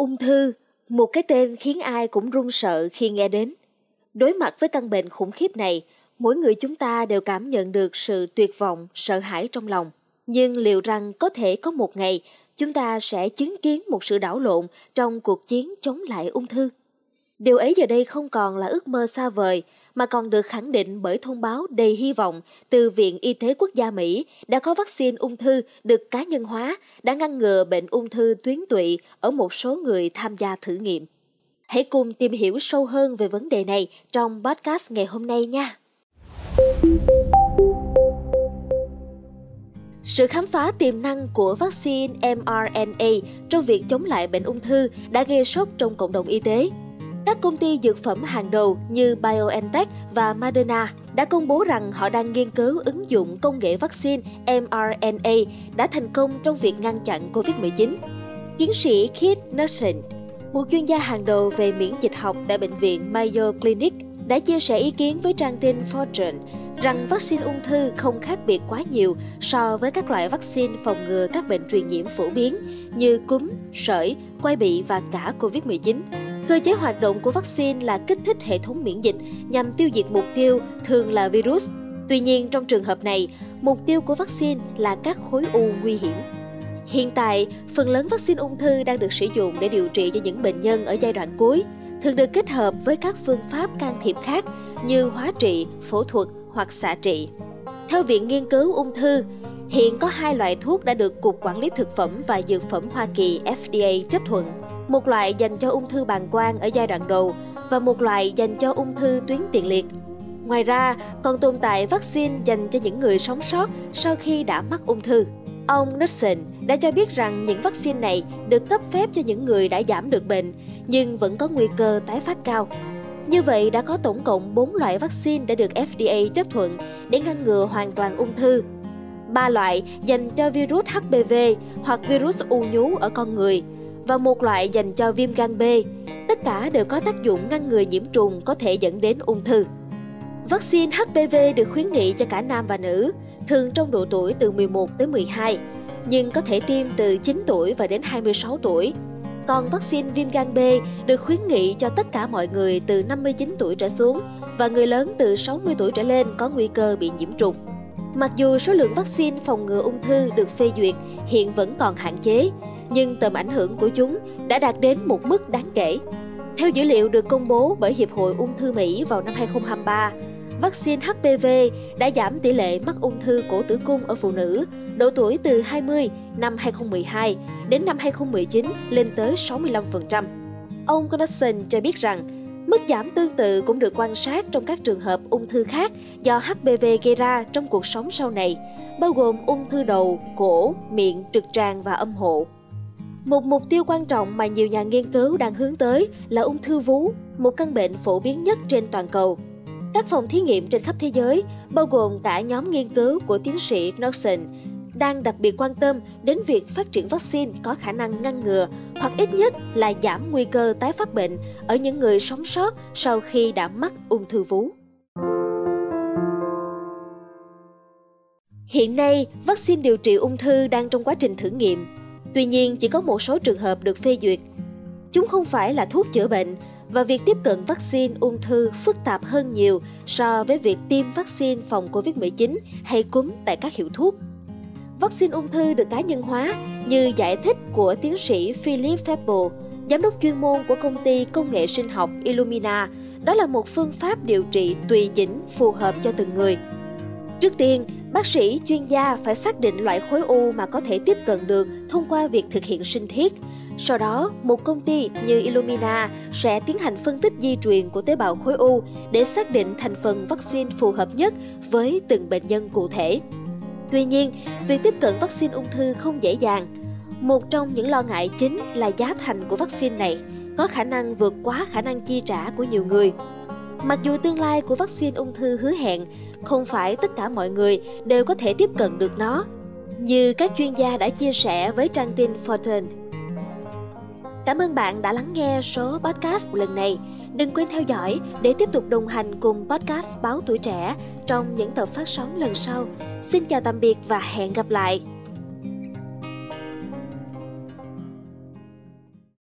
Ung thư, một cái tên khiến ai cũng run sợ khi nghe đến. Đối mặt với căn bệnh khủng khiếp này, mỗi người chúng ta đều cảm nhận được sự tuyệt vọng, sợ hãi trong lòng. Nhưng liệu rằng có thể có một ngày chúng ta sẽ chứng kiến một sự đảo lộn trong cuộc chiến chống lại ung thư? Điều ấy giờ đây không còn là ước mơ xa vời, mà còn được khẳng định bởi thông báo đầy hy vọng từ Viện Y tế Quốc gia Mỹ đã có vaccine ung thư được cá nhân hóa, đã ngăn ngừa bệnh ung thư tuyến tụy ở một số người tham gia thử nghiệm. Hãy cùng tìm hiểu sâu hơn về vấn đề này trong podcast ngày hôm nay nha. Sự khám phá tiềm năng của vaccine mRNA trong việc chống lại bệnh ung thư đã gây sốc trong cộng đồng y tế. Các công ty dược phẩm hàng đầu như BioNTech và Moderna đã công bố rằng họ đang nghiên cứu ứng dụng công nghệ vaccine mRNA đã thành công trong việc ngăn chặn COVID-19. Tiến sĩ Keith Nelson, một chuyên gia hàng đầu về miễn dịch học tại bệnh viện Mayo Clinic, đã chia sẻ ý kiến với trang tin Fortune rằng vaccine ung thư không khác biệt quá nhiều so với các loại vaccine phòng ngừa các bệnh truyền nhiễm phổ biến như cúm, sởi, quai bị và cả COVID-19. Cơ chế hoạt động của vaccine là kích thích hệ thống miễn dịch nhằm tiêu diệt mục tiêu, thường là virus. Tuy nhiên, trong trường hợp này, mục tiêu của vaccine là các khối u nguy hiểm. Hiện tại, phần lớn vaccine ung thư đang được sử dụng để điều trị cho những bệnh nhân ở giai đoạn cuối, thường được kết hợp với các phương pháp can thiệp khác như hóa trị, phẫu thuật hoặc xạ trị. Theo Viện Nghiên cứu Ung thư, hiện có hai loại thuốc đã được Cục Quản lý Thực phẩm và Dược phẩm Hoa Kỳ FDA chấp thuận một loại dành cho ung thư bàng quang ở giai đoạn đầu và một loại dành cho ung thư tuyến tiền liệt. Ngoài ra, còn tồn tại vaccine dành cho những người sống sót sau khi đã mắc ung thư. Ông Nixon đã cho biết rằng những vaccine này được cấp phép cho những người đã giảm được bệnh nhưng vẫn có nguy cơ tái phát cao. Như vậy đã có tổng cộng 4 loại vaccine đã được FDA chấp thuận để ngăn ngừa hoàn toàn ung thư. Ba loại dành cho virus HPV hoặc virus u nhú ở con người – và một loại dành cho viêm gan B. Tất cả đều có tác dụng ngăn ngừa nhiễm trùng có thể dẫn đến ung thư. Vaccine HPV được khuyến nghị cho cả nam và nữ, thường trong độ tuổi từ 11 tới 12, nhưng có thể tiêm từ 9 tuổi và đến 26 tuổi. Còn vaccine viêm gan B được khuyến nghị cho tất cả mọi người từ 59 tuổi trở xuống và người lớn từ 60 tuổi trở lên có nguy cơ bị nhiễm trùng. Mặc dù số lượng vaccine phòng ngừa ung thư được phê duyệt hiện vẫn còn hạn chế, nhưng tầm ảnh hưởng của chúng đã đạt đến một mức đáng kể. Theo dữ liệu được công bố bởi Hiệp hội Ung thư Mỹ vào năm 2023, vaccine HPV đã giảm tỷ lệ mắc ung thư cổ tử cung ở phụ nữ độ tuổi từ 20 năm 2012 đến năm 2019 lên tới 65%. Ông Connaughton cho biết rằng, mức giảm tương tự cũng được quan sát trong các trường hợp ung thư khác do HPV gây ra trong cuộc sống sau này, bao gồm ung thư đầu, cổ, miệng, trực tràng và âm hộ. Một mục tiêu quan trọng mà nhiều nhà nghiên cứu đang hướng tới là ung thư vú, một căn bệnh phổ biến nhất trên toàn cầu. Các phòng thí nghiệm trên khắp thế giới, bao gồm cả nhóm nghiên cứu của tiến sĩ Knudsen, đang đặc biệt quan tâm đến việc phát triển vaccine có khả năng ngăn ngừa hoặc ít nhất là giảm nguy cơ tái phát bệnh ở những người sống sót sau khi đã mắc ung thư vú. Hiện nay, vaccine điều trị ung thư đang trong quá trình thử nghiệm Tuy nhiên, chỉ có một số trường hợp được phê duyệt. Chúng không phải là thuốc chữa bệnh và việc tiếp cận vaccine ung thư phức tạp hơn nhiều so với việc tiêm vaccine phòng COVID-19 hay cúm tại các hiệu thuốc. Vaccine ung thư được cá nhân hóa như giải thích của tiến sĩ Philip Feble, giám đốc chuyên môn của công ty công nghệ sinh học Illumina, đó là một phương pháp điều trị tùy chỉnh phù hợp cho từng người. Trước tiên, Bác sĩ, chuyên gia phải xác định loại khối u mà có thể tiếp cận được thông qua việc thực hiện sinh thiết. Sau đó, một công ty như Illumina sẽ tiến hành phân tích di truyền của tế bào khối u để xác định thành phần vaccine phù hợp nhất với từng bệnh nhân cụ thể. Tuy nhiên, việc tiếp cận vaccine ung thư không dễ dàng. Một trong những lo ngại chính là giá thành của vaccine này có khả năng vượt quá khả năng chi trả của nhiều người. Mặc dù tương lai của vaccine ung thư hứa hẹn, không phải tất cả mọi người đều có thể tiếp cận được nó, như các chuyên gia đã chia sẻ với trang tin Fortune. Cảm ơn bạn đã lắng nghe số podcast lần này. Đừng quên theo dõi để tiếp tục đồng hành cùng podcast Báo Tuổi Trẻ trong những tập phát sóng lần sau. Xin chào tạm biệt và hẹn gặp lại!